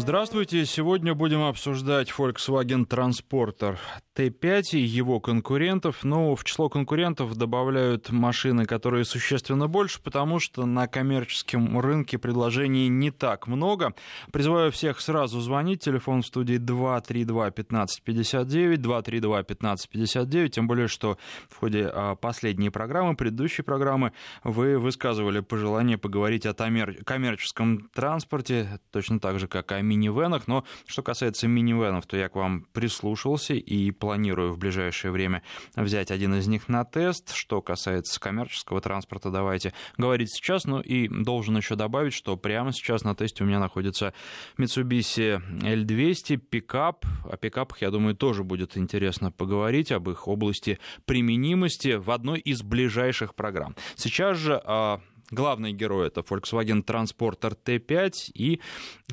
Здравствуйте. Сегодня будем обсуждать Volkswagen Transporter T5 и его конкурентов. Но в число конкурентов добавляют машины, которые существенно больше, потому что на коммерческом рынке предложений не так много. Призываю всех сразу звонить. Телефон в студии 232-1559, 232-1559. Тем более, что в ходе а, последней программы, предыдущей программы, вы высказывали пожелание поговорить о коммерческом транспорте, точно так же, как о минивенах, но что касается минивенов, то я к вам прислушался и планирую в ближайшее время взять один из них на тест. Что касается коммерческого транспорта, давайте говорить сейчас. Ну и должен еще добавить, что прямо сейчас на тесте у меня находится Mitsubishi L200, пикап. О пикапах, я думаю, тоже будет интересно поговорить, об их области применимости в одной из ближайших программ. Сейчас же а, Главный герой это Volkswagen Transporter T5 и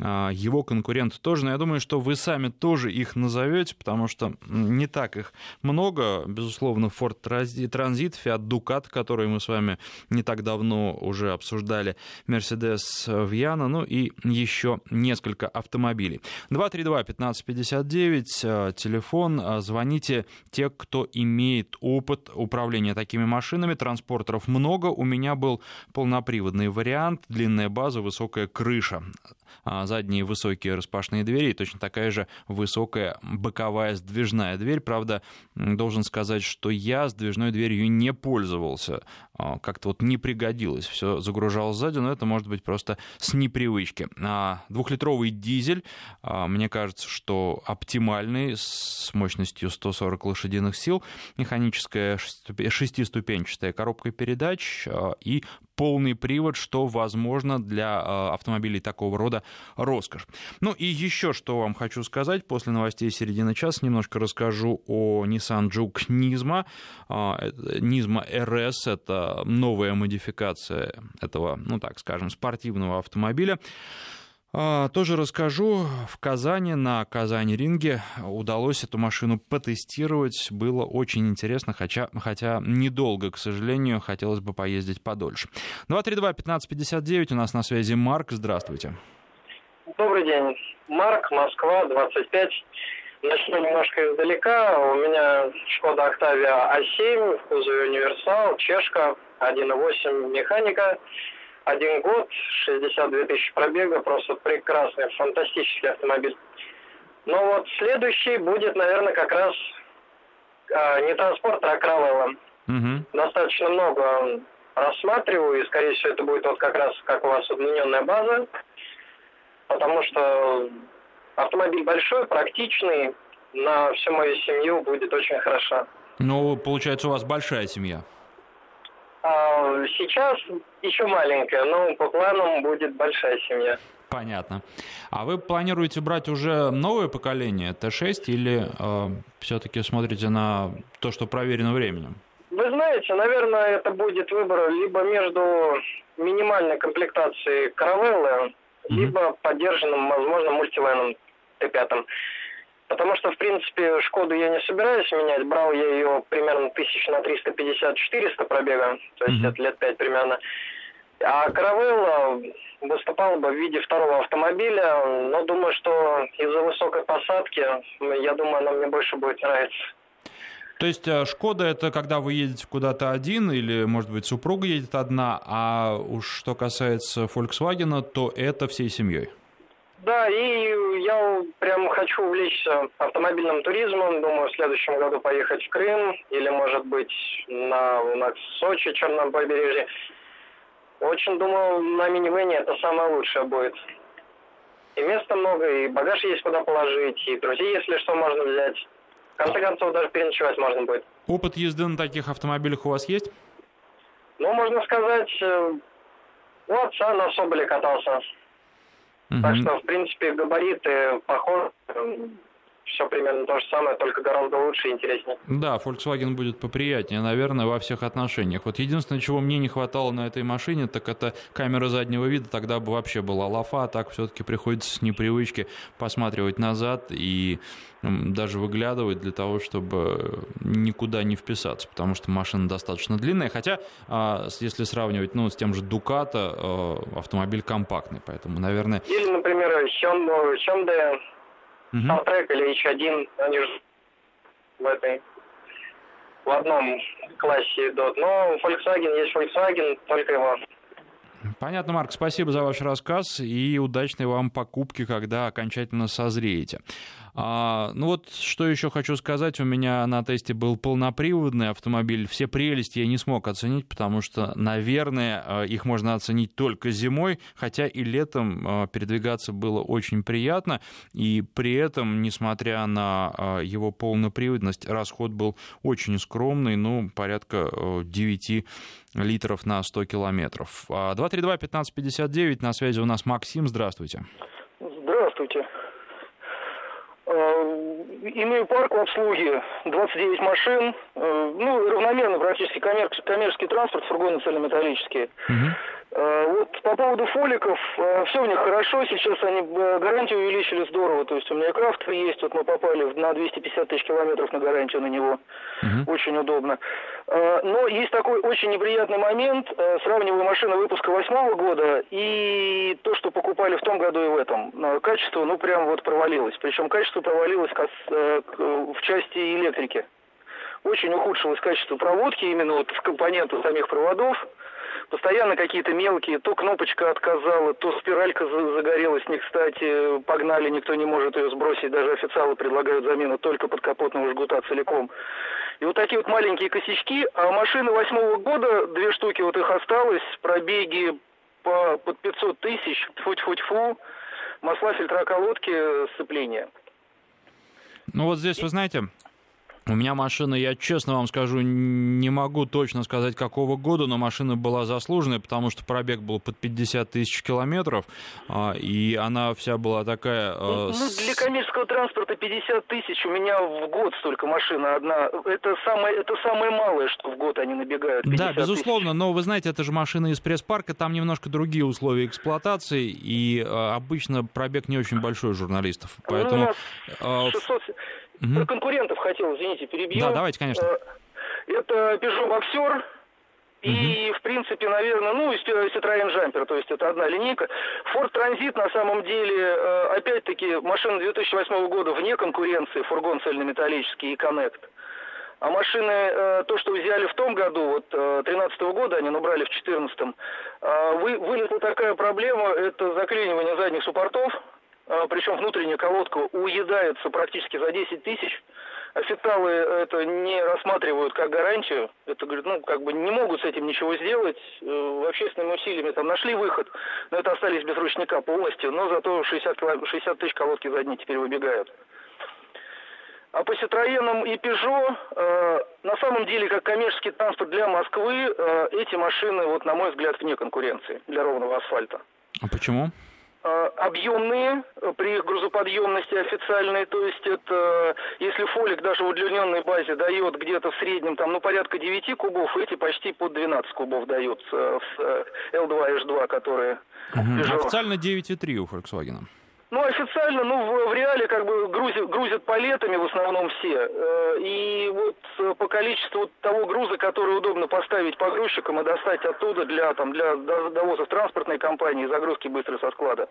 а, его конкурент тоже. Но я думаю, что вы сами тоже их назовете, потому что не так их много. Безусловно, Ford Transit, Fiat Ducato, который мы с вами не так давно уже обсуждали, Mercedes Viana, ну и еще несколько автомобилей. 232-1559, а, телефон, а, звоните те, кто имеет опыт управления такими машинами, транспортеров много. У меня был пол полноприводный вариант, длинная база, высокая крыша, задние высокие распашные двери и точно такая же высокая боковая сдвижная дверь. Правда, должен сказать, что я сдвижной дверью не пользовался, а, как-то вот не пригодилось, все загружал сзади, но это может быть просто с непривычки. А двухлитровый дизель, мне кажется, что оптимальный, с мощностью 140 лошадиных сил, механическая шестиступенчатая коробка передач и полный привод, что возможно для автомобилей такого рода роскошь. Ну и еще что вам хочу сказать. После новостей середины часа немножко расскажу о Nissan Juke Nismo. Nismo RS — это новая модификация этого, ну так скажем, спортивного автомобиля. А, тоже расскажу. В Казани, на Казани-ринге удалось эту машину потестировать. Было очень интересно, хотя, хотя недолго, к сожалению. Хотелось бы поездить подольше. 232-1559, у нас на связи Марк. Здравствуйте. Добрый день. Марк, Москва, 25. Начну немножко издалека. У меня Шкода Октавия А7, в кузове универсал, чешка, 1.8 механика один год, 62 тысячи пробега, просто прекрасный, фантастический автомобиль. Но вот следующий будет, наверное, как раз а, не транспорт, а Кравелла. Угу. Достаточно много рассматриваю, и, скорее всего, это будет вот как раз, как у вас, удлиненная база, потому что автомобиль большой, практичный, на всю мою семью будет очень хорошо. Ну, получается, у вас большая семья. А, сейчас еще маленькая, но по планам будет большая семья. Понятно. А вы планируете брать уже новое поколение Т6 или э, все-таки смотрите на то, что проверено временем? Вы знаете, наверное, это будет выбор либо между минимальной комплектацией Каравеллы, mm-hmm. либо поддержанным, возможно, мультивеном Т5. Потому что, в принципе, Шкоду я не собираюсь менять. Брал я ее примерно тысяч на 350-400 пробега, то есть mm-hmm. это лет 5 примерно. А Каравелла выступала бы в виде второго автомобиля, но думаю, что из-за высокой посадки, я думаю, она мне больше будет нравиться. То есть э, Шкода это когда вы едете куда-то один, или, может быть, супруга едет одна, а уж что касается Volkswagen, то это всей семьей? Да, и я прям хочу увлечься автомобильным туризмом. Думаю, в следующем году поехать в Крым или, может быть, на, на Сочи, Черном побережье. Очень думаю, на минивене это самое лучшее будет. И места много, и багаж есть куда положить, и друзей, если что, можно взять. В конце концов, даже переночевать можно будет. Опыт езды на таких автомобилях у вас есть? Ну, можно сказать, э, у отца на Соболе катался. Угу. Так что, в принципе, габариты похожи. Все примерно то же самое, только гораздо лучше и интереснее. Да, Volkswagen будет поприятнее, наверное, во всех отношениях. Вот единственное, чего мне не хватало на этой машине, так это камера заднего вида, тогда бы вообще была лафа, а так все-таки приходится с непривычки посматривать назад и даже выглядывать для того, чтобы никуда не вписаться, потому что машина достаточно длинная, хотя, а, если сравнивать ну, с тем же Дуката, э, автомобиль компактный, поэтому, наверное... Или, например, Hyundai Угу. Soundtrack или H1, они же в этой в одном классе идут. Но Volkswagen есть Volkswagen, только его. Понятно, Марк, спасибо за ваш рассказ и удачной вам покупки, когда окончательно созреете. А, ну вот, что еще хочу сказать, у меня на тесте был полноприводный автомобиль. Все прелести я не смог оценить, потому что, наверное, а, их можно оценить только зимой, хотя и летом а, передвигаться было очень приятно, и при этом, несмотря на а, его полноприводность, расход был очень скромный, ну, порядка 9 литров на 100 километров. 232-1559, на связи у нас Максим, здравствуйте. Здравствуйте. Э, имею парк в обслуге, 29 машин, э, ну, равномерно практически коммерческий, транспорт, фургоны цельнометаллические. Угу. Вот по поводу фоликов, все у них хорошо, сейчас они гарантию увеличили здорово, то есть у меня крафт есть, вот мы попали на 250 тысяч километров на гарантию на него, угу. очень удобно. Но есть такой очень неприятный момент, сравниваю машины выпуска восьмого года и то, что покупали в том году и в этом. Качество, ну, прям вот провалилось, причем качество провалилось в части электрики. Очень ухудшилось качество проводки, именно вот в компонентах самих проводов, Постоянно какие-то мелкие, то кнопочка отказала, то спиралька загорелась не кстати, погнали, никто не может ее сбросить, даже официалы предлагают замену только под капотного жгута целиком. И вот такие вот маленькие косячки, а машины восьмого года, две штуки вот их осталось, пробеги по, под 500 тысяч, тьфу-тьфу-тьфу, масла, фильтра колодки, сцепления. Ну вот здесь, вы знаете, у меня машина, я честно вам скажу, не могу точно сказать, какого года, но машина была заслуженная, потому что пробег был под 50 тысяч километров, а, и она вся была такая... А, ну, для коммерческого транспорта 50 тысяч, у меня в год столько машина одна. Это самое, это самое малое, что в год они набегают. Да, безусловно, тысяч. но вы знаете, это же машина из пресс-парка, там немножко другие условия эксплуатации, и а, обычно пробег не очень большой у журналистов. Ну, поэтому... Ну, 600... Угу. Про конкурентов хотел, извините, перебью. Да, давайте, конечно. Э, это Peugeot Boxer и, в принципе, наверное, ну, и Citroёn Jumper, то есть это одна линейка. Ford Transit, на самом деле, э, опять-таки, машина 2008 года вне конкуренции, фургон цельнометаллический и Connect. А машины, э, то, что взяли в том году, вот 2013 года, они набрали в 2014, вы, вылезла такая проблема, это заклинивание задних суппортов, причем внутренняя колодка уедается практически за 10 тысяч. Официалы это не рассматривают как гарантию. Это, говорят, ну, как бы не могут с этим ничего сделать. Э, общественными усилиями там нашли выход, но это остались без ручника полностью. Но зато 60, 60 тысяч колодки задние теперь выбегают. А по Citroёнам и Peugeot, э, на самом деле, как коммерческий транспорт для Москвы, э, эти машины, вот, на мой взгляд, вне конкуренции для ровного асфальта. А почему? Э, объемные э, при их грузоподъемности официальной, то есть это, если фолик даже в удлиненной базе дает где-то в среднем там, ну, порядка 9 кубов, эти почти под 12 кубов дают в L2 H2, которые... Угу. Официально 9,3 у Volkswagen. Ну, официально, ну, в, в реале как бы грузят, грузят палетами в основном все. Э, и вот э, по количеству того груза, который удобно поставить погрузчикам и достать оттуда для, там, для довоза в транспортной компании, загрузки быстро со склада.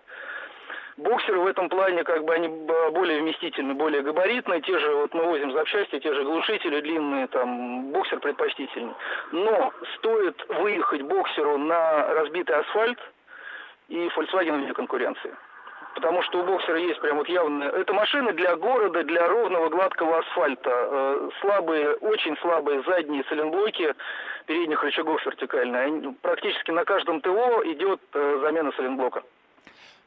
Боксеры в этом плане как бы они более вместительны, более габаритные. Те же, вот мы возим запчасти, те же глушители длинные, там боксер предпочтительный. Но стоит выехать боксеру на разбитый асфальт, и Volkswagen вне конкуренции потому что у боксера есть прям вот явно... Это машины для города, для ровного гладкого асфальта. Э, слабые, очень слабые задние соленблоки передних рычагов вертикальные. Практически на каждом ТО идет э, замена соленблока.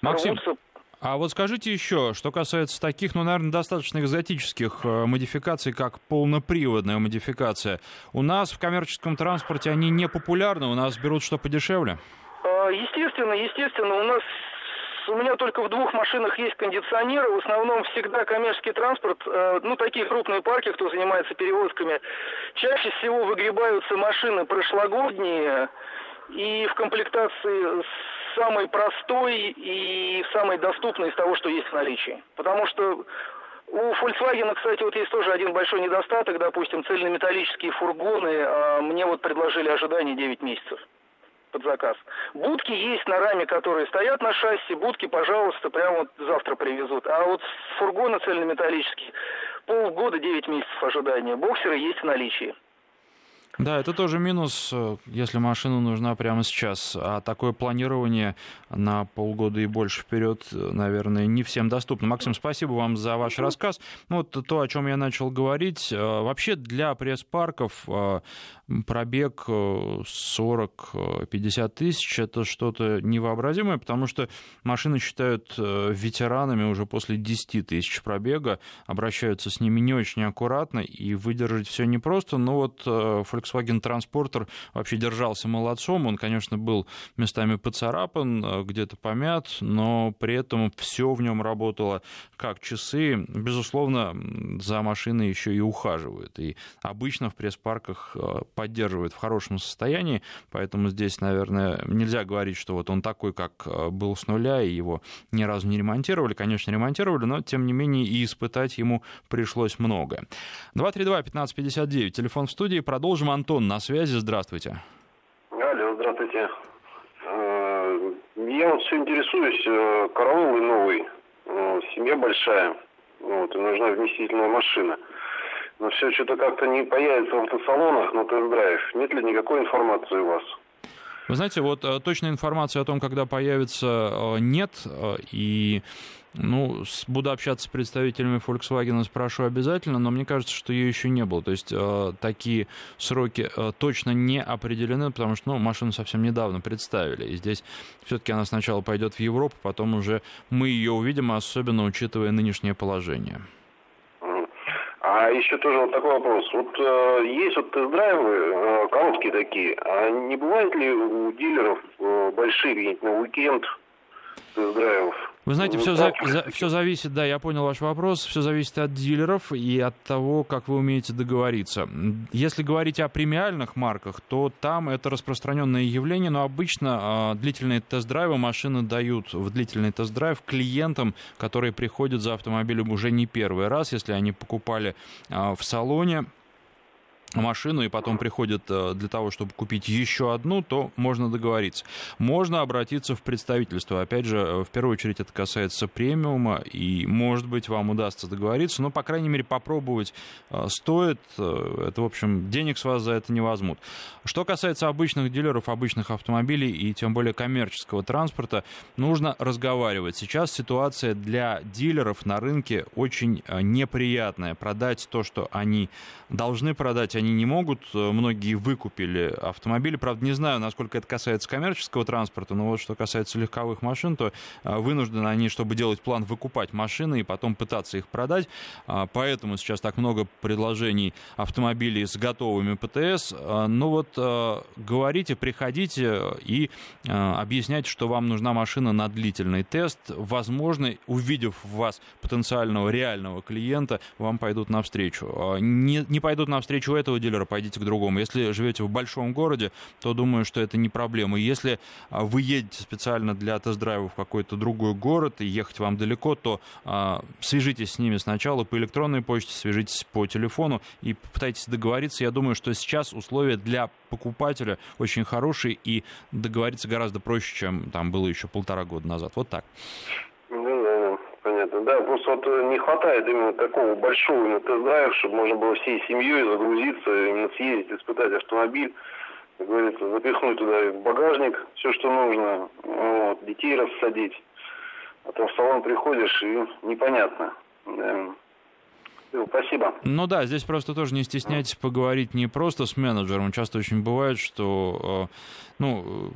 Максим, Рвутся... а вот скажите еще, что касается таких, ну, наверное, достаточно экзотических э, модификаций, как полноприводная модификация. У нас в коммерческом транспорте они не популярны, у нас берут что подешевле? Естественно, естественно, у нас У меня только в двух машинах есть кондиционеры. В основном всегда коммерческий транспорт, э, ну, такие крупные парки, кто занимается перевозками, чаще всего выгребаются машины прошлогодние и в комплектации самый простой и самый доступный из того, что есть в наличии. Потому что у Volkswagen, кстати, вот есть тоже один большой недостаток, допустим, цельнометаллические фургоны, а мне вот предложили ожидание 9 месяцев под заказ. Будки есть на раме, которые стоят на шасси, будки, пожалуйста, прямо вот завтра привезут. А вот фургоны цельнометаллические, полгода, 9 месяцев ожидания. Боксеры есть в наличии. Да, это тоже минус, э, если машина нужна прямо сейчас. А такое планирование на полгода и больше вперед, э, наверное, не всем доступно. Максим, спасибо вам за ваш рассказ. Ну, вот то, о чем я начал говорить. Э, вообще для пресс-парков пробег 40-50 тысяч это что-то невообразимое, потому что машины считают ветеранами уже после 10 тысяч пробега, обращаются с ними не очень аккуратно, и выдержать все непросто. Но вот Volkswagen Transporter вообще держался молодцом. Он, конечно, был местами поцарапан, э, где-то помят, но при этом все в нем работало как часы. Безусловно, за машиной еще и ухаживают. И обычно в пресс-парках поддерживают в хорошем состоянии, поэтому здесь, наверное, нельзя говорить, что вот он такой, как э, был с нуля, и его ни разу не ремонтировали. Конечно, ремонтировали, но, тем не менее, и испытать ему пришлось много. 232-1559, телефон в студии. Продолжим Антон на связи, здравствуйте. Алло, здравствуйте. Э, я вот все интересуюсь, э, караулы новый, э, семья большая, вот, и нужна вместительная машина. Но все что-то как-то не появится в автосалонах на тест-драйв. Нет ли никакой информации у вас? Вы знаете, вот точной информации о том, когда появится, нет. И ну, буду общаться с представителями Volkswagen, спрошу обязательно, но мне кажется, что ее еще не было. То есть э, такие сроки э, точно не определены, потому что ну, машину совсем недавно представили. И здесь все-таки она сначала пойдет в Европу, потом уже мы ее увидим, особенно учитывая нынешнее положение. А еще тоже вот такой вопрос. Вот э, есть вот тест-драйвы, э, короткие такие, а не бывает ли у дилеров э, где-нибудь на уикенд тест-драйвов? Вы знаете, все, за, за, все зависит, да, я понял ваш вопрос, все зависит от дилеров и от того, как вы умеете договориться. Если говорить о премиальных марках, то там это распространенное явление, но обычно э, длительные тест-драйвы машины дают в длительный тест-драйв клиентам, которые приходят за автомобилем уже не первый раз, если они покупали э, в салоне машину и потом приходит э, для того, чтобы купить еще одну, то можно договориться. Можно обратиться в представительство. Опять же, э, в первую очередь это касается премиума, и, может быть, вам удастся договориться, но, по крайней мере, попробовать э, стоит. Это, в общем, денег с вас за это не возьмут. Что касается обычных дилеров, обычных автомобилей и тем более коммерческого транспорта, нужно разговаривать. Сейчас ситуация для дилеров на рынке очень неприятная. Продать то, что они должны продать, они не могут. Многие выкупили автомобили. Правда, не знаю, насколько это касается коммерческого транспорта, но вот что касается легковых машин, то а, вынуждены они, чтобы делать план, выкупать машины и потом пытаться их продать. А, поэтому сейчас так много предложений автомобилей с готовыми ПТС. А, но вот говорите, приходите и объясняйте, что вам нужна машина на длительный тест. Возможно, увидев вас потенциального реального клиента, вам пойдут навстречу. Не, не пойдут навстречу этого этого дилера, пойдите к другому. Если живете в большом городе, то думаю, что это не проблема. Если а, вы едете специально для тест-драйва в какой-то другой город и ехать вам далеко, то а, свяжитесь с ними сначала по электронной почте, свяжитесь по телефону и попытайтесь договориться. Я думаю, что сейчас условия для покупателя очень хорошие и договориться гораздо проще, чем там было еще полтора года назад. Вот так. Понятно, да, просто вот э, не хватает именно такого большого именно тест-драйва, чтобы можно было всей семьей загрузиться, именно съездить, испытать автомобиль, как говорится, запихнуть туда в багажник все, что нужно, вот, детей рассадить. А то в салон приходишь и непонятно. Да. Спасибо. Ну да, здесь просто тоже не стесняйтесь поговорить не просто с менеджером. Часто очень бывает, что э, ну,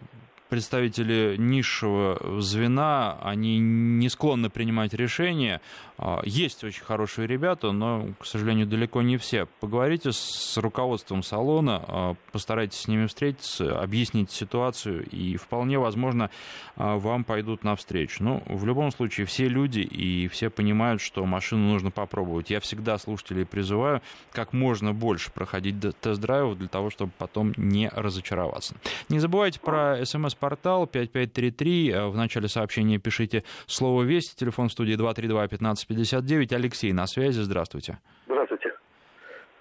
представители низшего звена, они не склонны принимать решения. А, есть очень хорошие ребята, но, к сожалению, далеко не все. Поговорите с руководством салона, а, постарайтесь с ними встретиться, объяснить ситуацию, и вполне возможно, а, вам пойдут навстречу. Ну, в любом случае, все люди и все понимают, что машину нужно попробовать. Я всегда слушателей призываю как можно больше проходить тест-драйвов для того, чтобы потом не разочароваться. Не забывайте про смс-портал 5533. В начале сообщения пишите слово «Вести». Телефон в студии 232 1559. Алексей на связи. Здравствуйте. Здравствуйте.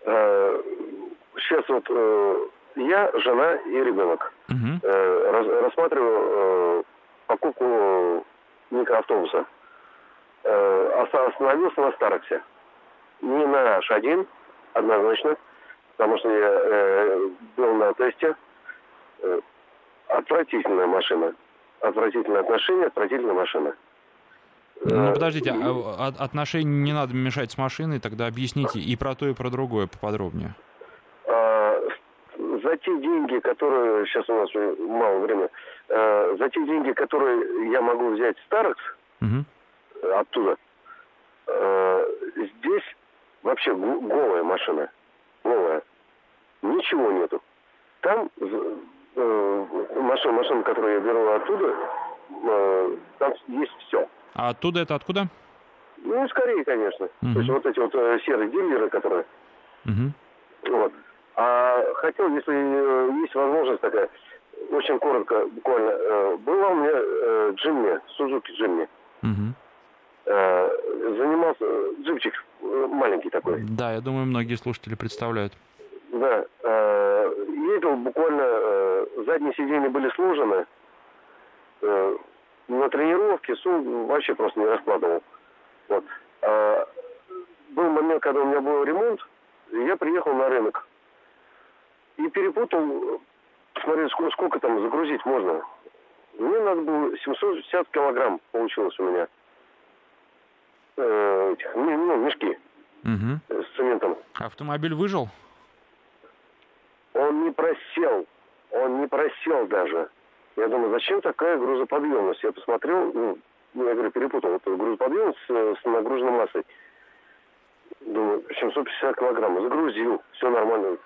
Сейчас э, вот э, я, жена и ребенок угу. рассматриваю покупку микроавтобуса. Остановился на Староксе. Не на H1, однозначно, потому что я был на тесте Отвратительная машина. Отвратительное отношение, отвратительная машина. Ну, э, подождите, а, а отношения не надо мешать с машиной, тогда объясните и про то, и про другое поподробнее. А, за те деньги, которые, сейчас у нас мало времени, а, за те деньги, которые я могу взять Старекс угу. оттуда, а, здесь вообще голая машина, голая, ничего нету. Там э, машин, машин, которые я беру оттуда, э, там есть все. А оттуда это откуда? Ну, скорее, конечно. Угу. То есть вот эти вот э, серые дилеры, которые... Угу. Вот. А хотел, если э, есть возможность такая, очень коротко, буквально, э, была у меня Джимми, Сузуки Джимми. Угу. Занимался, джипчик маленький такой. Да, я думаю, многие слушатели представляют. Да, ездил буквально, задние сиденья были сложены, э, на тренировке сум вообще просто не раскладывал. Вот. А, был момент, когда у меня был ремонт, и я приехал на рынок. И перепутал, смотрел, сколько, сколько там загрузить можно. Мне надо было 760 килограмм получилось у меня. Э, этих, ну, мешки угу. с цементом. Автомобиль выжил? Он не просел. Он не просел даже. Я думаю, зачем такая грузоподъемность? Я посмотрел, ну, я говорю, перепутал, это грузоподъемность с, с нагруженной массой. Думаю, 750 килограмм. Загрузил, все нормально.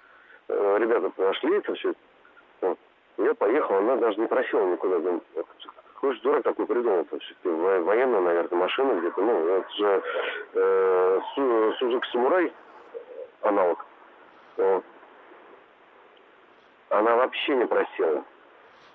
Э, ребята прошли это все. Вот. Я поехал, она даже не просила никуда. Думаю, какой же дурак такой придумал? Все-таки военная, наверное, машина где-то. Ну, это же э, Сузуки Самурай аналог. Вот. Она вообще не просила.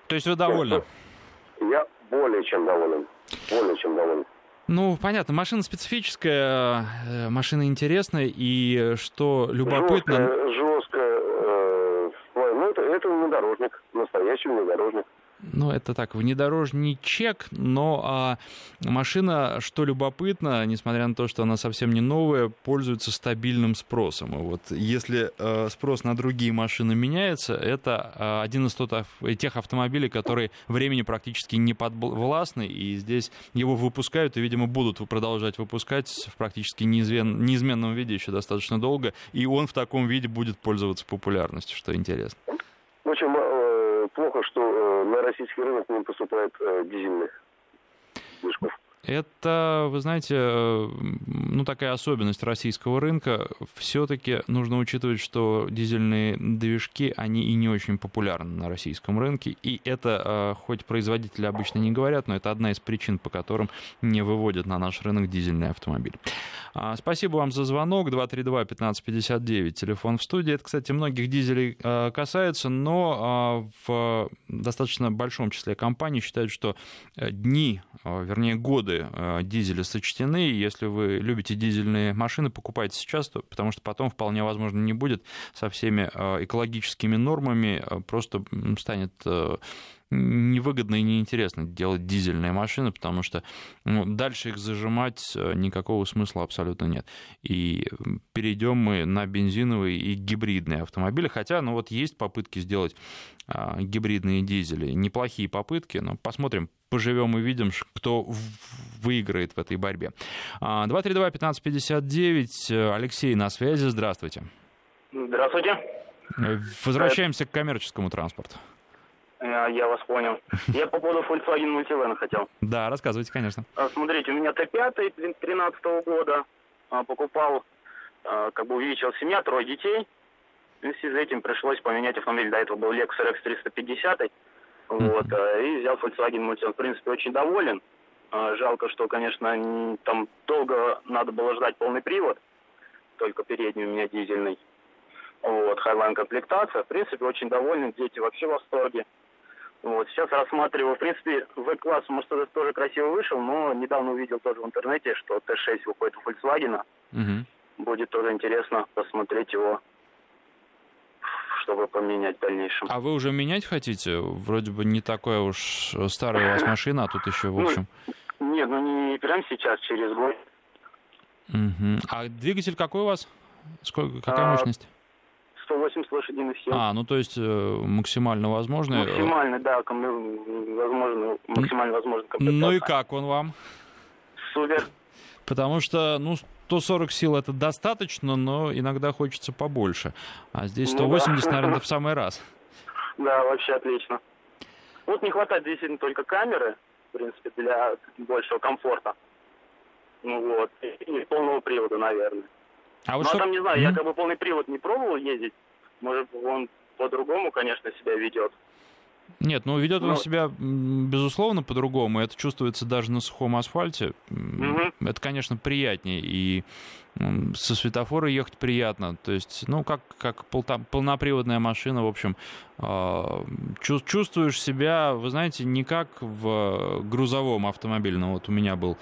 То есть вы довольны? Я более чем доволен. Более чем доволен. Ну, понятно, машина специфическая, э, машина интересная, и что любопытно... Жесткая, жесткая э, ну, это, это внедорожник, настоящий внедорожник. Ну, это так, внедорожничек, но а, машина, что любопытно, несмотря на то, что она совсем не новая, пользуется стабильным спросом. И вот если а, спрос на другие машины меняется, это а, один из тот, тех автомобилей, которые времени практически не подвластны, и здесь его выпускают и, видимо, будут продолжать выпускать в практически неизмен, неизменном виде еще достаточно долго, и он в таком виде будет пользоваться популярностью, что интересно. В общем, э, плохо, что э, на российский рынок не поступает э, дизельных движков. Это, вы знаете, э, ну, такая особенность российского рынка. Все-таки нужно учитывать, что дизельные движки, они и не очень популярны на российском рынке. И это, э, хоть производители обычно не говорят, но это одна из причин, по которым не выводят на наш рынок дизельный автомобиль. А, спасибо вам за звонок. 232-1559, телефон в студии. Это, кстати, многих дизелей э, касается, но в достаточно большом числе компаний считают, что дни, вернее, годы годы э, дизели сочтены. Если вы любите дизельные машины, покупайте сейчас, потому что потом вполне возможно не будет со всеми э, экологическими нормами, э, просто станет невыгодно и неинтересно делать дизельные машины, потому что ну, дальше их зажимать никакого смысла абсолютно нет. И перейдем мы на бензиновые и гибридные автомобили, хотя ну, вот есть попытки сделать гибридные дизели. Неплохие попытки, но посмотрим, поживем и видим, кто выиграет в этой борьбе. 232-1559, а, Алексей на связи, здравствуйте. Здравствуйте. Возвращаемся к коммерческому транспорту. Я вас понял. Я по поводу Volkswagen Multivan хотел. Да, рассказывайте, конечно. А, смотрите, у меня Т5 13 года. А, покупал, как бы увеличил семья, трое детей. И в связи с этим пришлось поменять автомобиль. До этого был Lexus RX 350. Вот, и взял Volkswagen Multivan. В принципе, очень доволен. Жалко, что, конечно, там долго надо было ждать полный привод. Только передний у меня дизельный. Вот, Highline комплектация. В принципе, очень довольны. Дети вообще в восторге. Вот, сейчас рассматриваю, в принципе, V-класс Mercedes тоже красиво вышел, но недавно увидел тоже в интернете, что Т6 выходит у Volkswagen. Угу. Будет тоже интересно посмотреть его, чтобы поменять в дальнейшем. А вы уже менять хотите? Вроде бы не такая уж старая у вас машина, а тут еще, в ну, общем... Ну, нет, ну не прямо сейчас, через год. Угу. А двигатель какой у вас? Сколько, какая а, мощность? 180 лошадиных сил. А, ну то есть э, максимально возможно. Максимально, да, возможно, максимально возможно Ну и как он вам? Супер. Потому что, ну, 140 сил это достаточно, но иногда хочется побольше. А здесь 180, ну, да. наверное, в самый раз. Да, вообще отлично. Вот не хватает действительно только камеры, в принципе, для большего комфорта. Ну вот, и полного привода, наверное. А вот ну, а что... там, не знаю, mm-hmm. я как бы полный привод не пробовал ездить. Может, он по-другому, конечно, себя ведет. Нет, ну ведет он ну. себя, безусловно, по-другому. Это чувствуется даже на сухом асфальте. Угу. Это, конечно, приятнее. И со светофора ехать приятно. То есть, ну, как, как полноприводная машина, в общем, а, чувствуешь себя, вы знаете, не как в грузовом автомобиле. Ну, вот у меня был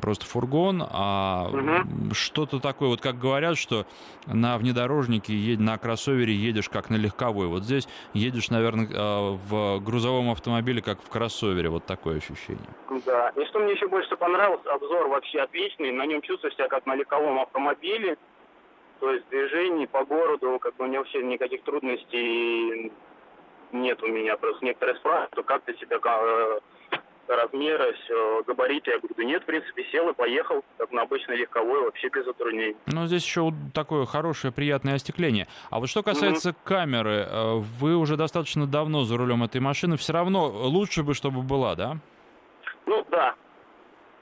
просто фургон, а угу. что-то такое, вот как говорят, что на внедорожнике, на кроссовере едешь как на легковой. Вот здесь едешь, наверное, а, в грузовом автомобиле, как в кроссовере. Вот такое ощущение. Да. И что мне еще больше понравилось, обзор вообще отличный. На нем чувствуешь себя как на легковом автомобиле автомобиле, то есть движений по городу, как бы у меня вообще никаких трудностей нет у меня. Просто некоторые спрашивают, как ты себя э, размеры, все, габариты. Я говорю, да нет, в принципе, сел и поехал, как на обычный легковой, вообще без затруднений. Ну, здесь еще такое хорошее, приятное остекление. А вот что касается mm-hmm. камеры, э, вы уже достаточно давно за рулем этой машины, все равно лучше бы, чтобы была, да? Ну, да,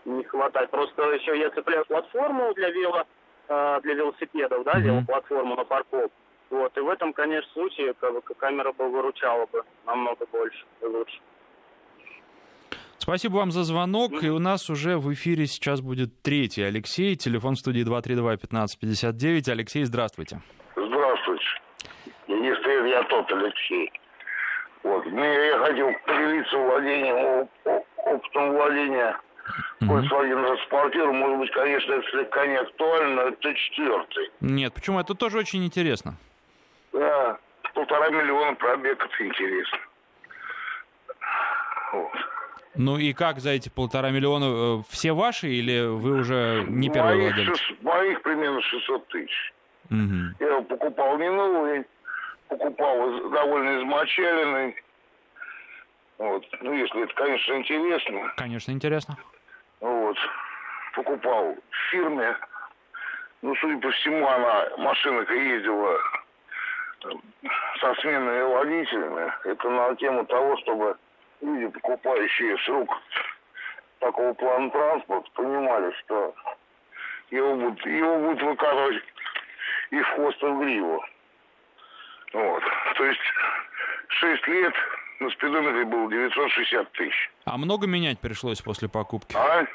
не хватает. Просто еще я цепляю платформу для вело, э, для велосипедов, да, mm-hmm. велоплатформу на парковку. Вот, и в этом, конечно, случае как бы, камера бы выручала бы намного больше и лучше. Спасибо вам за звонок. И у нас уже в эфире сейчас будет третий Алексей. Телефон в студии 232-1559. Алексей, здравствуйте. Здравствуйте. Если я тот Алексей. Вот. Мне я хотел поделиться владением, опытом владения Volkswagen транспортер, может быть, конечно, это слегка не актуально, но это четвертый. Нет, почему? Это тоже очень интересно. Да, полтора миллиона пробег, это интересно. Вот. Ну и как за эти полтора миллиона? Э, все ваши или вы уже не первый моих владелец? Шест, моих примерно 600 тысяч. Угу. Я его покупал не новый, покупал довольно измочаленный. Вот. Ну, если это, конечно, интересно. Конечно, интересно. Вот. Покупал в фирме. Ну, судя по всему, она, машина-то ездила со сменными водителями. Это на тему того, чтобы люди, покупающие с рук такого плана транспорт, понимали, что его будут, его будут выказывать и в хвост, и в гриву. Вот. То есть 6 лет на спидометре было 960 тысяч. А много менять пришлось после покупки? А?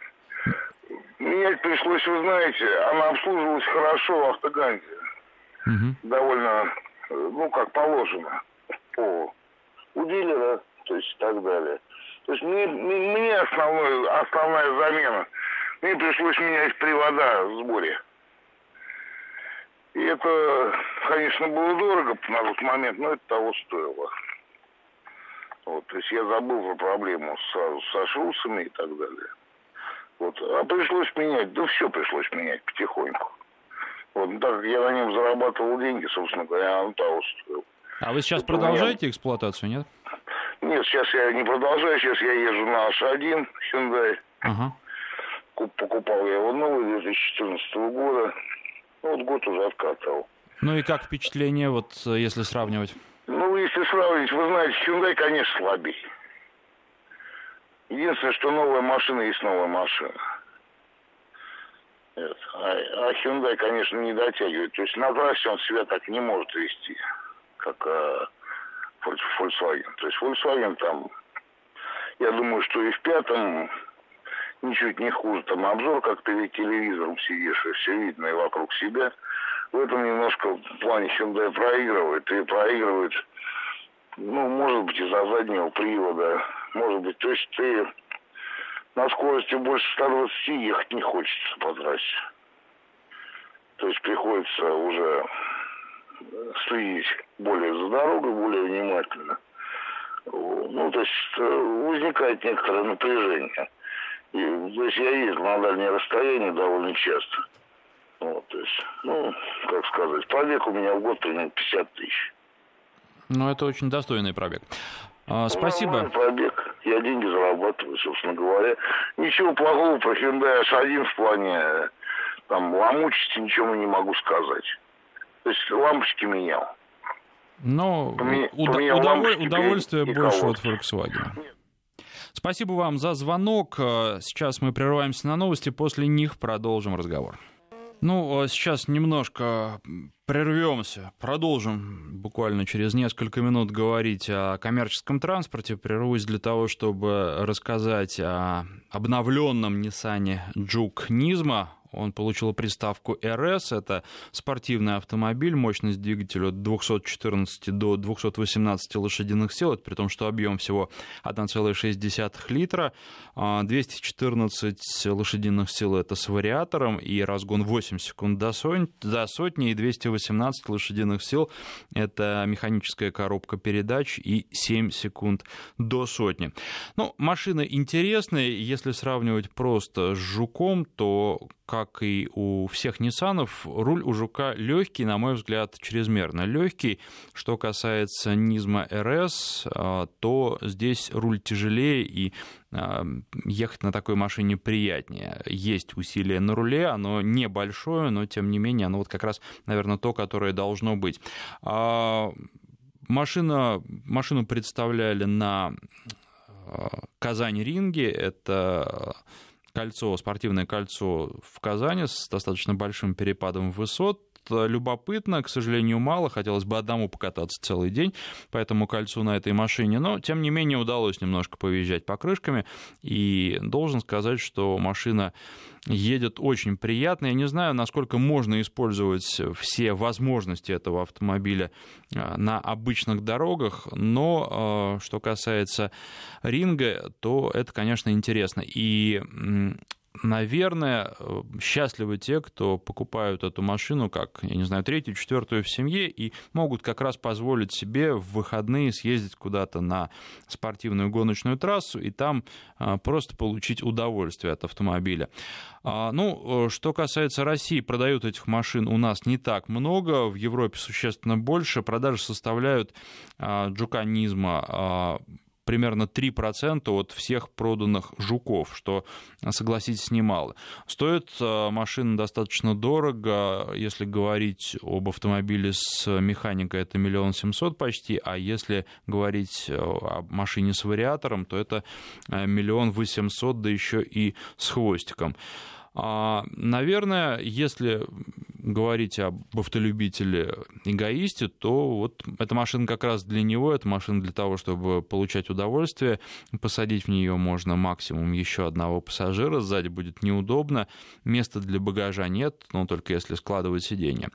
Менять пришлось, вы знаете, она обслуживалась хорошо в автоганде. Угу. Довольно, ну, как положено, по у дилера, то есть и так далее. То есть мне, мне основной, основная замена, мне пришлось менять привода в сборе. И это, конечно, было дорого на тот момент, но это того стоило. Вот, то есть я забыл про проблему сразу со шрусами и так далее. Вот. А пришлось менять, да все пришлось менять потихоньку. Вот, ну, так как я на нем зарабатывал деньги, собственно говоря, он того стоил. А вы сейчас Это продолжаете меня... эксплуатацию, нет? Нет, сейчас я не продолжаю, сейчас я езжу на H1 Hyundai. Ага. Покупал я его новый 2014 года. Ну, вот год уже откатал. Ну и как впечатление, вот если сравнивать? Ну, если сравнить, вы знаете, Hyundai, конечно, слабее. Единственное, что новая машина есть новая машина. Это. А, а Hyundai, конечно, не дотягивает. То есть на трассе он себя так не может вести, как а, Volkswagen. То есть Volkswagen там, я думаю, что и в пятом ничуть не хуже. Там обзор, как ты ведь телевизором сидишь, и все видно и вокруг себя. В этом немножко плане Hyundai проигрывает. И проигрывает, ну, может быть, из-за заднего привода. Может быть, то есть ты на скорости больше 120 ехать не хочется по трассе. То есть приходится уже следить более за дорогой, более внимательно. Ну, то есть э, возникает некоторое напряжение. И, то есть я ездил на дальние расстояния довольно часто. Вот, то есть, ну, как сказать, пробег у меня в год примерно 50 тысяч. Ну, это очень достойный пробег. А, спасибо. Ну, пробег. Я деньги зарабатываю, собственно говоря. Ничего плохого про Hyundai H1 в плане там ломучести ничего не могу сказать. То есть лампочки менял. Но Поме... уда- удов... удовольствие больше от Volkswagen. Спасибо вам за звонок. Сейчас мы прерываемся на новости, после них продолжим разговор. Ну, а сейчас немножко прервемся, продолжим буквально через несколько минут говорить о коммерческом транспорте. Прервусь для того, чтобы рассказать о обновленном Nissan Juke Nismo. Он получил приставку RS. Это спортивный автомобиль, мощность двигателя от 214 до 218 лошадиных сил. Это при том, что объем всего 1,6 литра. 214 а, лошадиных сил это с вариатором и разгон 8 секунд до сотни. И 218 лошадиных сил это механическая коробка передач и 7 секунд до сотни. Ну, машина интересная. Если сравнивать просто с Жуком, то как и у всех Ниссанов, руль у Жука легкий, на мой взгляд, чрезмерно легкий. Что касается Низма РС, а, то здесь руль тяжелее и а, ехать на такой машине приятнее. Есть усилие на руле, оно небольшое, но тем не менее оно вот как раз, наверное, то, которое должно быть. А, машина, машину представляли на Казань-ринге, это кольцо, спортивное кольцо в Казани с достаточно большим перепадом высот. Любопытно, к сожалению, мало. Хотелось бы одному покататься целый день по этому кольцу на этой машине. Но, тем не менее, удалось немножко повизжать покрышками. И должен сказать, что машина едет очень приятно. Я не знаю, насколько можно использовать все возможности этого автомобиля э, на обычных дорогах, но э, что касается ринга, то это, конечно, интересно. И наверное, э, счастливы те, кто покупают эту машину как, я не знаю, третью, четвертую в семье и могут как раз позволить себе в выходные съездить куда-то на спортивную гоночную трассу и там э, просто получить удовольствие от автомобиля. А, ну, э, что касается России, продают этих машин у нас не так много, в Европе существенно больше. Продажи составляют а, джуканизма а, примерно 3% от всех проданных жуков, что, согласитесь, немало. Стоит э, машина достаточно дорого, если говорить об автомобиле с механикой, это миллион семьсот почти, а если говорить э, о машине с вариатором, то это э, миллион восемьсот, да еще и с хвостиком. А, наверное, если говорить об автолюбителе-эгоисте, то вот эта машина как раз для него, это машина для того, чтобы получать удовольствие. Посадить в нее можно максимум еще одного пассажира, сзади будет неудобно, места для багажа нет, но только если складывать сиденье.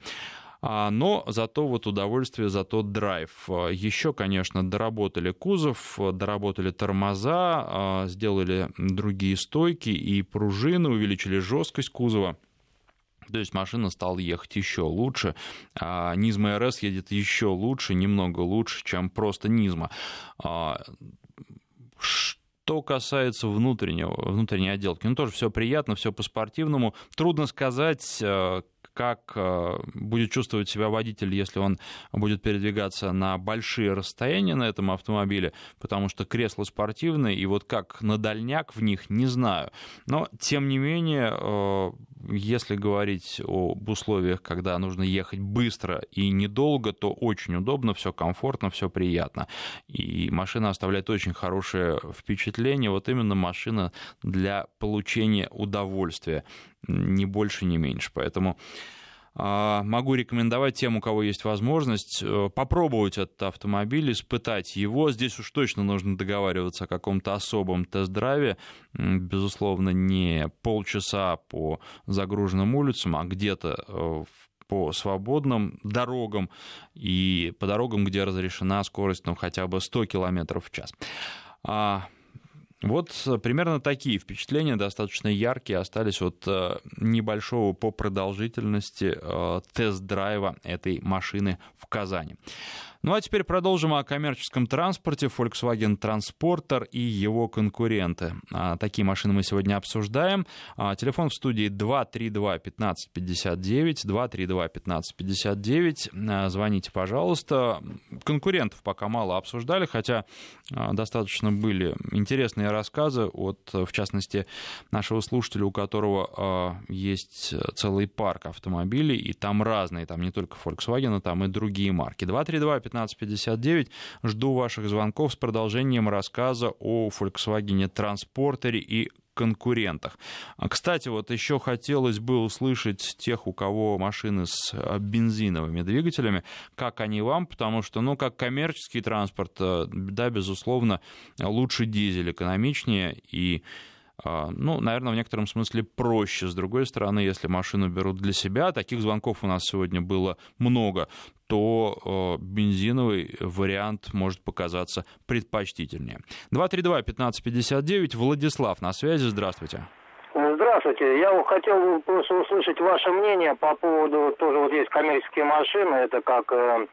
А, но зато вот удовольствие, зато драйв. Еще, конечно, доработали кузов, доработали тормоза, а, сделали другие стойки и пружины, увеличили жесткость кузова. То есть машина стала ехать еще лучше. А Низма РС едет еще лучше, немного лучше, чем просто Низма. Что касается внутреннего, внутренней отделки, ну тоже все приятно, все по-спортивному. Трудно сказать, как будет чувствовать себя водитель, если он будет передвигаться на большие расстояния на этом автомобиле, потому что кресла спортивные, и вот как на дальняк в них, не знаю. Но, тем не менее, если говорить об условиях, когда нужно ехать быстро и недолго, то очень удобно, все комфортно, все приятно. И машина оставляет очень хорошее впечатление. Вот именно машина для получения удовольствия, ни больше, ни меньше. Поэтому а, могу рекомендовать тем, у кого есть возможность, э, попробовать этот автомобиль, испытать его. Здесь уж точно нужно договариваться о каком-то особом тест-драйве. Безусловно, не полчаса по загруженным улицам, а где-то э, по свободным дорогам и по дорогам, где разрешена скорость ну, хотя бы 100 км в час. Вот э, примерно такие впечатления, достаточно яркие, остались от э, небольшого по продолжительности э, тест-драйва этой машины в Казани. Ну а теперь продолжим о коммерческом транспорте Volkswagen Transporter и его конкуренты. А, такие машины мы сегодня обсуждаем. А, телефон в студии 232-1559, 232-1559. А, звоните, пожалуйста. Конкурентов пока мало обсуждали, хотя достаточно были интересные рассказы от, в частности, нашего слушателя, у которого есть целый парк автомобилей, и там разные, там не только Volkswagen, там и другие марки. 232 1559. Жду ваших звонков с продолжением рассказа о Volkswagen Транспортере и конкурентах. А, кстати, вот еще хотелось бы услышать тех, у кого машины с а, бензиновыми двигателями, как они вам, потому что, ну, как коммерческий транспорт, э, да, безусловно, лучше дизель, экономичнее и ну, наверное, в некотором смысле проще. С другой стороны, если машину берут для себя, таких звонков у нас сегодня было много, то э, бензиновый вариант может показаться предпочтительнее. 232-1559, Владислав на связи, здравствуйте. Здравствуйте. Я хотел просто услышать ваше мнение по поводу, тоже вот есть коммерческие машины, это как э,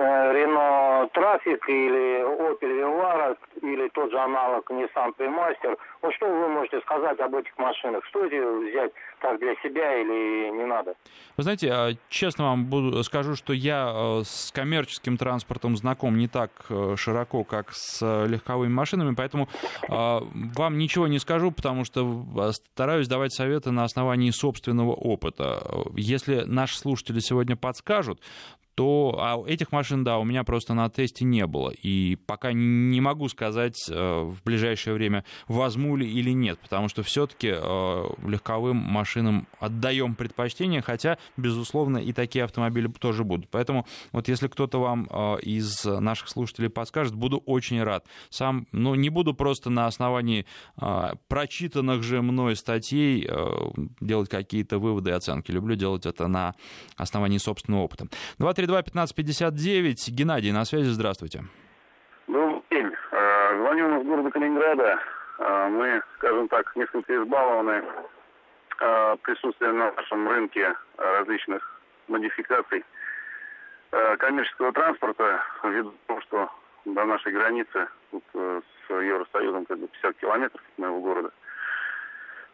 Рено Трафик или Opel Vivara или тот же аналог Nissan Premaster. Вот что вы можете сказать об этих машинах? Стоит взять так для себя или не надо? Вы знаете, а, честно вам буду, скажу, что я э, с коммерческим транспортом знаком не так э, широко, как с э, легковыми машинами, поэтому вам ничего не скажу, потому что стараюсь давать советы на основании собственного опыта. Если наши слушатели сегодня подскажут, то а этих машин, да, у меня просто на тесте не было. И пока не могу сказать э, в ближайшее время, возьму ли или нет, потому что все-таки э, легковым машинам отдаем предпочтение, хотя, безусловно, и такие автомобили тоже будут. Поэтому вот если кто-то вам э, из наших слушателей подскажет, буду очень рад. Сам, ну, не буду просто на основании прочитанных же мной статей делать какие-то выводы и оценки. Люблю делать это на основании собственного опыта. 232-1559. Геннадий, на связи, здравствуйте. Добрый день. А, звоню из города Калининграда. А, мы, скажем так, несколько избалованы а, присутствием на нашем рынке различных модификаций коммерческого транспорта, ввиду того, что до нашей границы тут, э, с Евросоюзом как бы 50 километров от моего города.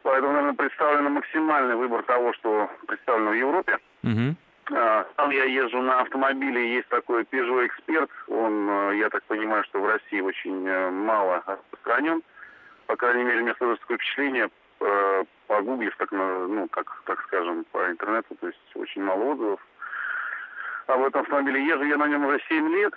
Поэтому, наверное, представлен максимальный выбор того, что представлено в Европе. Угу. А, сам я езжу на автомобиле, есть такой Peugeot Expert, он, э, я так понимаю, что в России очень э, мало распространен. По крайней мере, у меня сложилось такое впечатление, э, погуглив, так, ну, как, так скажем, по интернету, то есть очень мало отзывов. А в этом автомобиле езжу я на нем уже 7 лет.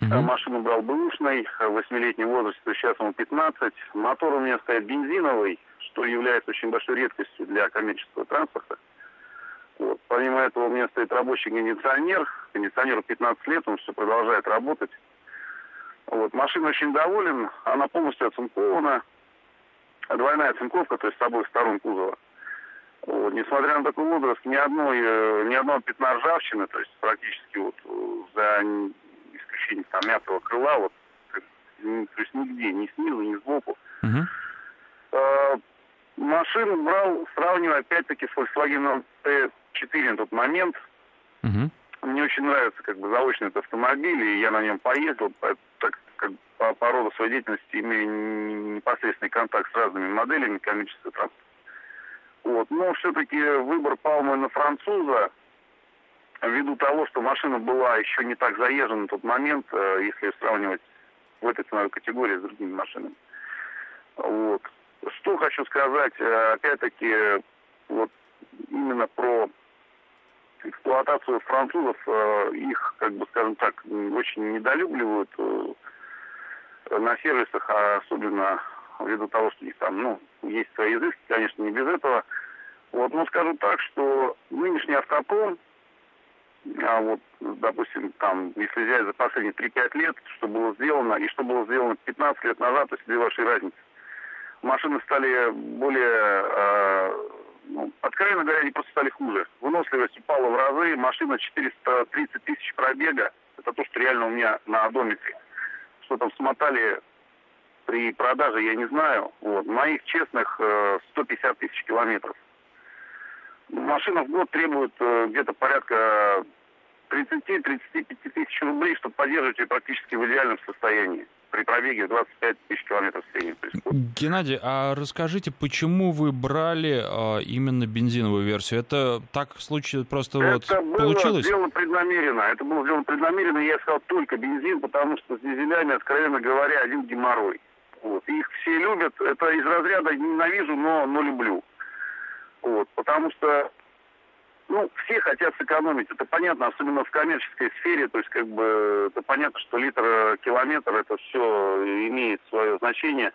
Mm-hmm. Машину брал бэушной, в 8-летнем возрасте, то сейчас ему 15. Мотор у меня стоит бензиновый, что является очень большой редкостью для коммерческого транспорта. Вот. Помимо этого у меня стоит рабочий кондиционер. Кондиционеру 15 лет, он все продолжает работать. Вот. Машина очень доволен, она полностью оцинкована. Двойная оцинковка, то есть с обоих сторон кузова. Вот. Несмотря на такой возраст, ни, одной, э, ни одного пятна ржавчины, то есть практически вот э, за исключением там мятого крыла, вот, то есть нигде, ни снизу, ни сбоку. Uh-huh. Машину брал, сравнивая опять-таки с Volkswagen T4 на тот момент. Угу. Мне очень нравится как бы заочный этот автомобиль, и я на нем поездил, так как по, по роду своей деятельности имею непосредственный контакт с разными моделями коммерческого транспорта. Вот. Но все-таки выбор пал мой на француза, ввиду того, что машина была еще не так заезжена на тот момент, э, если сравнивать в этой ценовой категории с другими машинами. Вот. Что хочу сказать, э, опять-таки, вот именно про эксплуатацию французов, э, их, как бы скажем так, очень недолюбливают на сервисах, а особенно ввиду того, что у них там, ну, есть свои изыски, конечно, не без этого. Вот, но скажу так, что нынешний автопром, а вот, допустим, там, если взять за последние 3-5 лет, что было сделано, и что было сделано 15 лет назад, то есть две ваши разницы. Машины стали более, э, ну, откровенно говоря, они просто стали хуже. Выносливость упала в разы, машина 430 тысяч пробега, это то, что реально у меня на одометре. Что там смотали при продаже, я не знаю. Вот. Моих честных э, 150 тысяч километров. Машина в год требует э, где-то порядка 30-35 тысяч рублей, чтобы поддерживать ее практически в идеальном состоянии при пробеге 25 тысяч километров в среднем. Геннадий, а расскажите, почему вы брали а, именно бензиновую версию? Это так случай просто это вот было получилось? сделано преднамеренно. Это было сделано преднамеренно, я сказал только бензин, потому что с дизелями, откровенно говоря, один геморрой. Вот. Их все любят. Это из разряда ненавижу, но, но люблю. Вот. Потому что ну, все хотят сэкономить, это понятно, особенно в коммерческой сфере, то есть как бы это понятно, что литр э, километр это все имеет свое значение.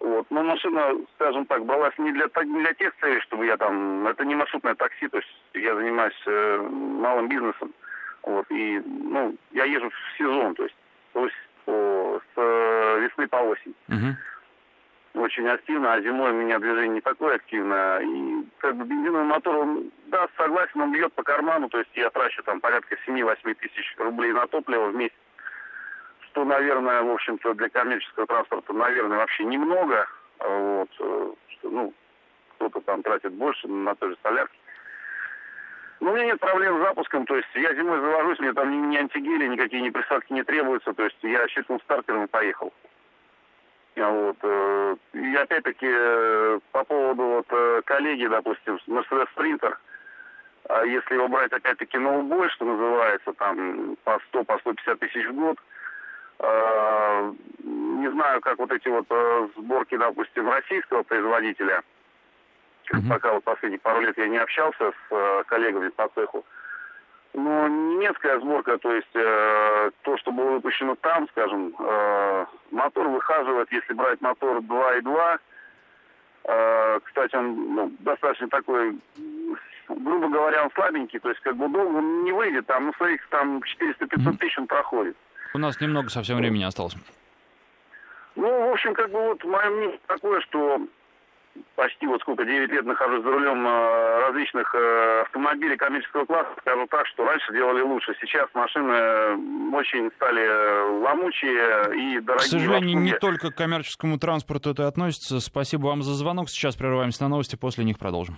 Вот. Но машина, скажем так, балась не для, не для тех целей, чтобы я там... Это не маршрутное такси, то есть я занимаюсь э, малым бизнесом. Вот. И, ну, я езжу в сезон, то есть, то есть по, с э, весны по осень. Угу очень активно, а зимой у меня движение не такое активное. И как бы бензиновый мотор, он, да, согласен, он бьет по карману, то есть я трачу там порядка 7-8 тысяч рублей на топливо в месяц, что, наверное, в общем-то, для коммерческого транспорта, наверное, вообще немного. Вот, э, что, ну, кто-то там тратит больше на той же солярке. Но у меня нет проблем с запуском, то есть я зимой завожусь, мне там ни, ни антигели, никакие ни присадки не требуются, то есть я щелкнул стартером и поехал. Вот. Э, и опять-таки э, по поводу вот э, коллеги, допустим, Mercedes Sprinter, а если его брать опять-таки ноутбой, что называется, там по 100, по 150 тысяч в год, не знаю, как вот эти вот сборки, допустим, российского производителя, mm-hmm. пока вот последние пару лет я не общался с коллегами по цеху, но немецкая сборка, то есть э, то, что было выпущено там, скажем, э, мотор выхаживает, если брать мотор 2.2, э, кстати, он ну, достаточно такой, грубо говоря, он слабенький, то есть как бы долго он не выйдет, там, ну, своих там 400-500 тысяч он проходит. У нас немного совсем времени осталось. Ну, в общем, как бы вот мое мнение такое, что почти вот сколько, 9 лет нахожусь за рулем э, различных э, автомобилей коммерческого класса, скажу так, что раньше делали лучше. Сейчас машины э, очень стали ломучие и дорогие. К сожалению, не только к коммерческому транспорту это относится. Спасибо вам за звонок. Сейчас прерываемся на новости, после них продолжим.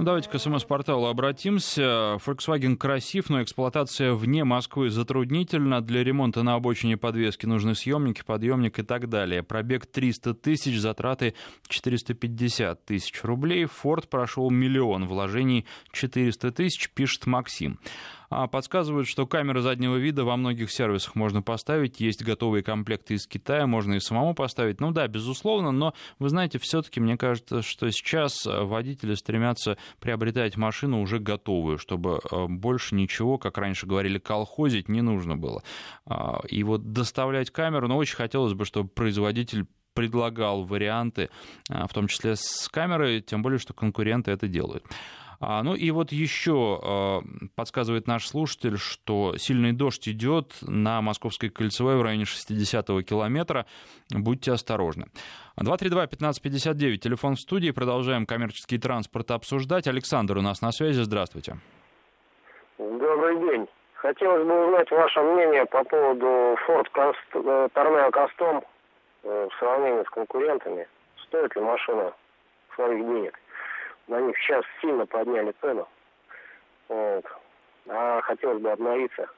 Ну, давайте к СМС-порталу обратимся. Volkswagen красив, но эксплуатация вне Москвы затруднительна. Для ремонта на обочине подвески нужны съемники, подъемник и так далее. Пробег 300 тысяч, затраты 450 тысяч рублей. Ford прошел миллион, вложений 400 тысяч, пишет Максим. А, подсказывают, что камеры заднего вида во многих сервисах можно поставить. Есть готовые комплекты из Китая, можно и самому поставить. Ну да, безусловно, но вы знаете, все-таки мне кажется, что сейчас водители стремятся приобретать машину уже готовую, чтобы а, больше ничего, как раньше говорили, колхозить не нужно было. А, и вот доставлять камеру, но ну, очень хотелось бы, чтобы производитель предлагал варианты, в том числе с камерой, тем более, что конкуренты это делают. А, ну и вот еще а, подсказывает наш слушатель, что сильный дождь идет на Московской кольцевой в районе 60-го километра. Будьте осторожны. 232-1559, телефон в студии. Продолжаем коммерческий транспорт обсуждать. Александр у нас на связи. Здравствуйте. Добрый день. Хотелось бы узнать ваше мнение по поводу Ford э, Tornado Custom э, в сравнении с конкурентами. Стоит ли машина своих денег? На них сейчас сильно подняли цену. Вот. А хотелось бы обновиться.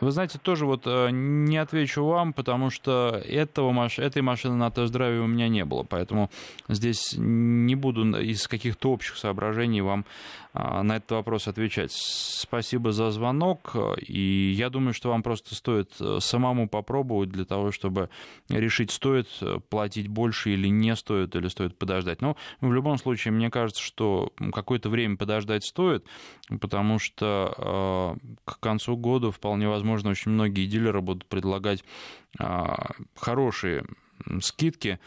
Вы знаете, тоже вот э, не отвечу вам, потому что этого, этой машины на тест-драйве у меня не было, поэтому здесь не буду из каких-то общих соображений вам а, на этот вопрос отвечать. Спасибо за звонок, и я думаю, что вам просто стоит э, самому попробовать для того, чтобы решить, стоит э, платить больше или не стоит, или стоит подождать. Но в любом случае, мне кажется, что какое-то время подождать стоит, потому что к концу года вполне возможно очень многие дилеры будут предлагать а, хорошие скидки,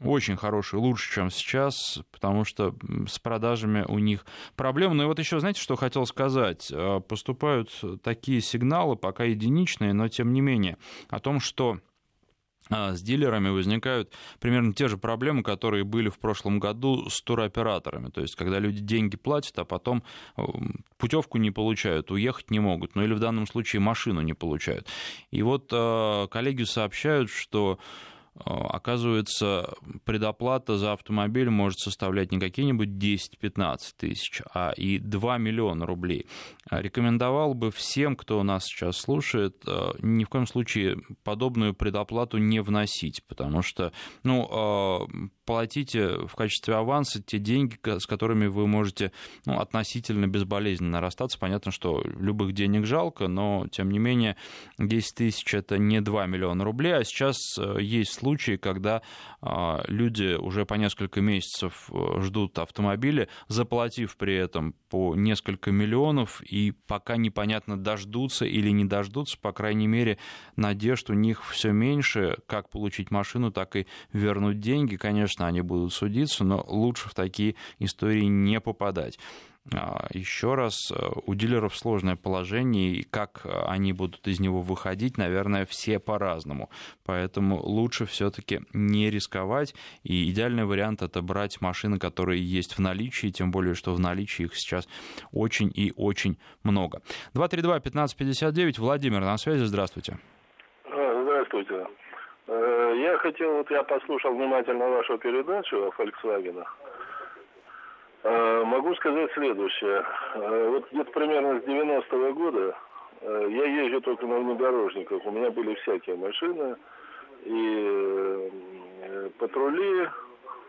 очень хорошие, лучше, чем сейчас, потому что с продажами у них проблемы. Ну и вот еще, знаете, что хотел сказать? А, поступают такие сигналы, пока единичные, но тем не менее, о том, что с дилерами возникают примерно те же проблемы, которые были в прошлом году с туроператорами. То есть, когда люди деньги платят, а потом э, путевку не получают, уехать не могут, ну или в данном случае машину не получают. И вот а, коллеги сообщают, что а, оказывается, предоплата за автомобиль может составлять не какие-нибудь 10-15 тысяч, а и 2 миллиона рублей. А, рекомендовал бы всем, кто нас сейчас слушает, а, ни в коем случае подобную предоплату не вносить, потому что ну, платите в качестве аванса те деньги, с которыми вы можете ну, относительно безболезненно расстаться. Понятно, что любых денег жалко, но, тем не менее, 10 тысяч – это не 2 миллиона рублей, а сейчас э, есть случаи, когда а, люди уже по несколько месяцев э, ждут автомобили, заплатив при этом по несколько миллионов, и пока непонятно, дождутся или не дождутся, по крайней мере, надежд у них все меньше, как получить машину, так и вернуть деньги. Конечно, они будут судиться, но лучше в такие истории не попадать. А, Еще раз, э, у дилеров сложное положение, и как э, они будут из него выходить, наверное, все по-разному. Поэтому лучше все-таки не рисковать. И идеальный вариант это брать машины, которые есть в наличии, тем более, что в наличии их сейчас очень и очень много. 232-1559, Владимир на связи, здравствуйте. А, здравствуйте. Э, я хотел, вот я послушал внимательно вашу передачу о Volkswagen. Э, могу сказать следующее. Э, вот где-то примерно с 90-го года э, я езжу только на внедорожниках. У меня были всякие машины и патрули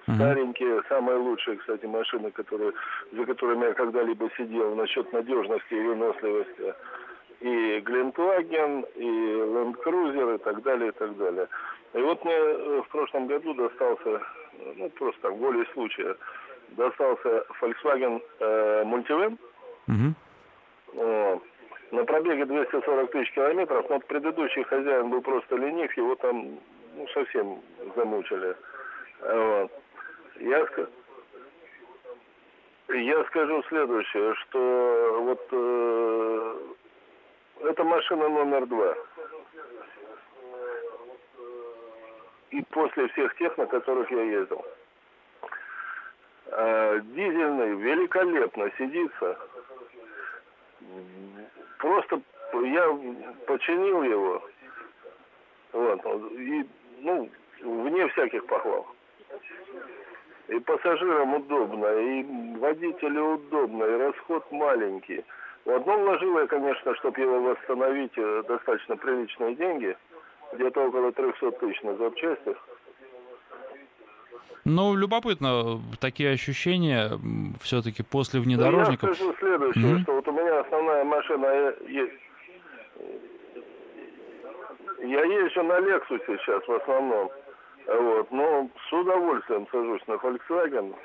старенькие, самые лучшие, кстати, машины, которые, за которыми я когда-либо сидел насчет надежности и выносливости. И Глинтваген, и Land Cruiser, и так далее, и так далее. И вот мне в прошлом году достался, ну, просто так, волей случая, достался Volkswagen э, Multivan. Угу. Э, на пробеге 240 тысяч километров, но предыдущий хозяин был просто ленив, его там ну, совсем замучили. Вот. Я, я скажу следующее, что вот э, это машина номер два. И после всех тех, на которых я ездил. Э, дизельный великолепно сидится. Просто я починил его. Вот, и, ну, вне всяких похвал. И пассажирам удобно, и водителю удобно, и расход маленький. В одно вложил я, конечно, чтобы его восстановить, э, достаточно приличные деньги, где-то около 300 тысяч на запчастях. Ну, любопытно, такие ощущения все-таки после внедорожников. Ну, я скажу следующее, mm-hmm. что вот у меня основная машина есть. Я езжу на Lexus сейчас в основном. Вот, но с удовольствием сажусь на Volkswagen.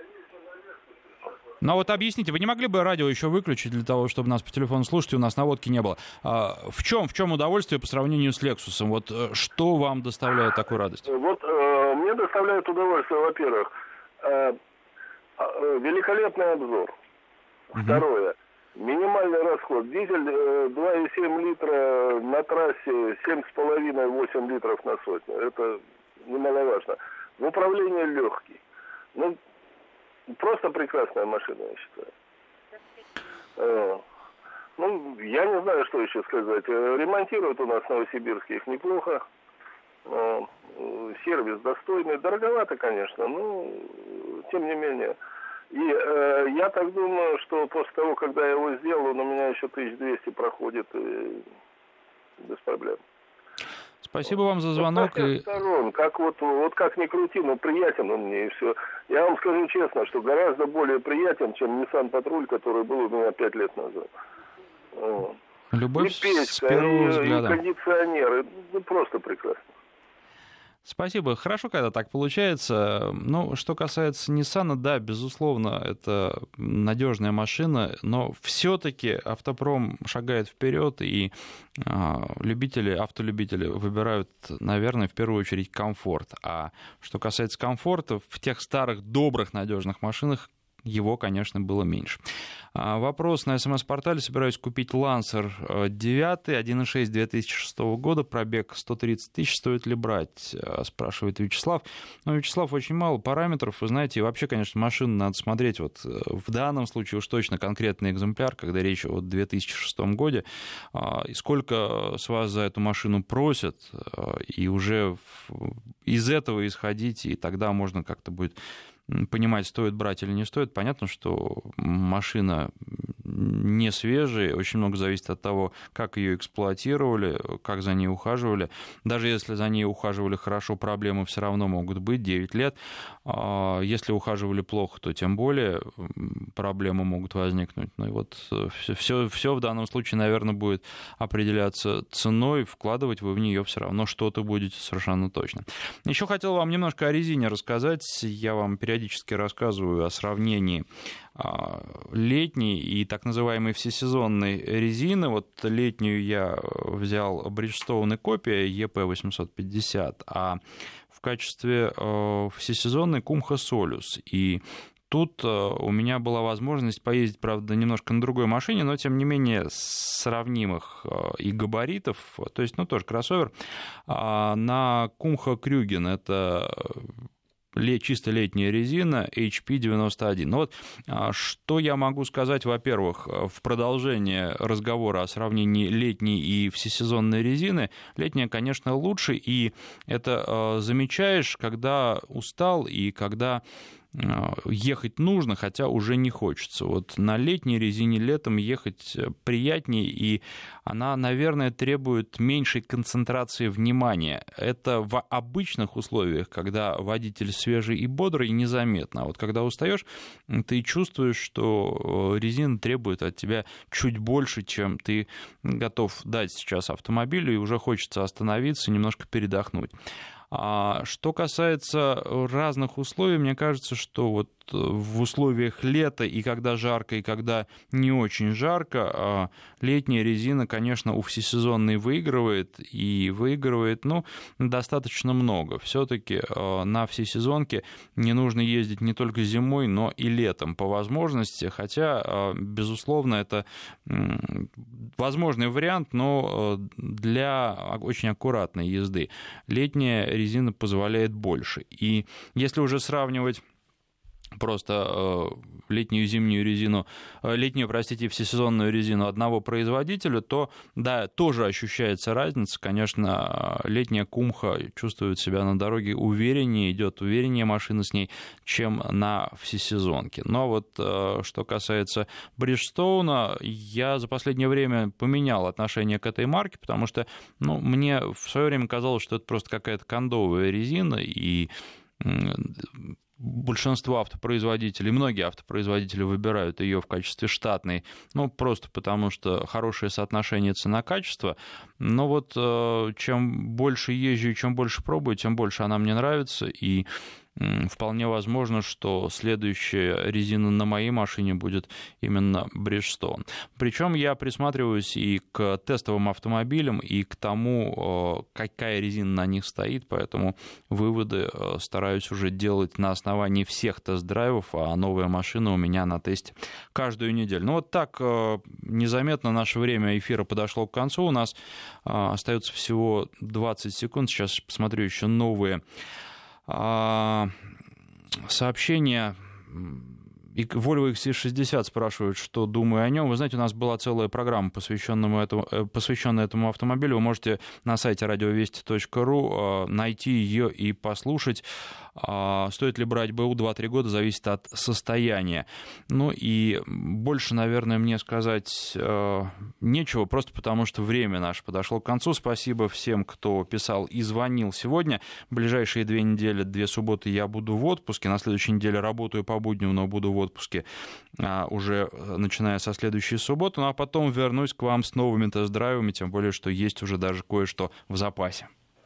Ну а вот объясните, вы не могли бы радио еще выключить для того, чтобы нас по телефону слушать, и у нас наводки не было? А, в чем, в чем удовольствие по сравнению с Lexus? Вот э, что вам доставляет такую радость? Вот э, мне доставляет удовольствие, во-первых, э, э, великолепный обзор. Угу. Второе. Минимальный расход. Дизель э, 2,7 литра на трассе, 7,5-8 литров на сотню. Это немаловажно. В управлении легкий. Ну, Просто прекрасная машина, я считаю. Э, ну, я не знаю, что еще сказать. Э, ремонтируют у нас в Новосибирске их неплохо. Э, сервис достойный. Дороговато, конечно, но тем не менее. И э, я так думаю, что после того, когда я его сделал, он у меня еще 1200 проходит. И без проблем. Спасибо вам за звонок. Вот, и... сторон, как вот, вот как ни крути, но приятен он мне и все. Я вам скажу честно, что гораздо более приятен, чем Nissan Патруль, который был у меня пять лет назад. Вот. Любовь и печка, с первого и, взгляда. И кондиционеры, ну просто прекрасно. Спасибо. Хорошо, когда так получается. Ну, что касается Nissan, да, безусловно, это надежная машина, но все-таки автопром шагает вперед, и э, любители, автолюбители выбирают, наверное, в первую очередь комфорт. А что касается комфорта, в тех старых, добрых, надежных машинах его, конечно, было меньше. А, вопрос на СМС-портале. Собираюсь купить Lancer 9, 1.6 2006 года, пробег 130 тысяч. Стоит ли брать? А, спрашивает Вячеслав. Но, Вячеслав, очень мало параметров. Вы знаете, вообще, конечно, машину надо смотреть. Вот э, в данном случае уж точно конкретный экземпляр, когда речь о 2006 годе. А, и сколько с вас за эту машину просят, и уже из этого исходить, и тогда можно как-то будет понимать, стоит брать или не стоит. Понятно, что машина не свежая, очень много зависит от того, как ее эксплуатировали, как за ней ухаживали. Даже если за ней ухаживали хорошо, проблемы все равно могут быть 9 лет. А если ухаживали плохо, то тем более проблемы могут возникнуть. Ну и вот все, все, все в данном случае, наверное, будет определяться ценой, вкладывать вы в нее все равно что-то будете совершенно точно. Еще хотел вам немножко о резине рассказать. Я вам периодически периодически рассказываю о сравнении а, летней и так называемой всесезонной резины. Вот летнюю я взял Bridgestone копия EP850, а в качестве а, всесезонной Kumho Solus. И Тут а, у меня была возможность поездить, правда, немножко на другой машине, но тем не менее сравнимых и габаритов, то есть, ну, тоже кроссовер, на Кумха Крюген, это чисто летняя резина HP91. Ну вот, а, что я могу сказать, во-первых, в продолжение разговора о сравнении летней и всесезонной резины. Летняя, конечно, лучше, и это а, замечаешь, когда устал и когда ехать нужно, хотя уже не хочется. Вот на летней резине летом ехать э, приятнее, и она, наверное, требует меньшей концентрации внимания. Это в обычных условиях, когда водитель свежий и бодрый, незаметно. А вот когда устаешь, ты чувствуешь, что э, резина требует от тебя чуть больше, чем ты готов дать сейчас автомобилю, и уже хочется остановиться, немножко передохнуть. А что касается разных условий, мне кажется, что вот в условиях лета и когда жарко, и когда не очень жарко, а летняя резина, конечно, у всесезонной выигрывает, и выигрывает, ну, достаточно много. Все-таки а, на всесезонке не нужно ездить не только зимой, но и летом по возможности, хотя, а, безусловно, это возможный вариант, но для очень аккуратной езды. Летняя резина позволяет больше. И если уже сравнивать просто э, летнюю зимнюю резину, э, летнюю, простите, всесезонную резину одного производителя, то, да, тоже ощущается разница. Конечно, летняя кумха чувствует себя на дороге увереннее, идет увереннее машина с ней, чем на всесезонке. Но вот э, что касается Бриджстоуна, я за последнее время поменял отношение к этой марке, потому что, ну, мне в свое время казалось, что это просто какая-то кондовая резина, и большинство автопроизводителей, многие автопроизводители выбирают ее в качестве штатной, ну, просто потому что хорошее соотношение цена-качество. Но вот э, чем больше езжу, чем больше пробую, тем больше она мне нравится, и вполне возможно, что следующая резина на моей машине будет именно Bridgestone. Причем я присматриваюсь и к тестовым автомобилям, и к тому, какая резина на них стоит, поэтому выводы э, стараюсь уже делать на основании всех тест-драйвов, а новая машина у меня на тесте каждую неделю. Ну вот так э, незаметно наше время эфира подошло к концу. У нас э, остается всего 20 секунд. Сейчас посмотрю еще новые сообщение и Volvo XC60 спрашивают, что думаю о нем. Вы знаете, у нас была целая программа, посвященная этому, э, посвященная этому автомобилю. Вы можете на сайте радиовести.ру э, найти ее и послушать. А стоит ли брать БУ 2-3 года, зависит от состояния. Ну и больше, наверное, мне сказать э, нечего, просто потому что время наше подошло к концу. Спасибо всем, кто писал и звонил сегодня. Ближайшие две недели, две субботы я буду в отпуске. На следующей неделе работаю по будням, но буду в отпуске а, уже э, начиная со следующей субботы. Ну а потом вернусь к вам с новыми тест-драйвами, тем более, что есть уже даже кое-что в запасе.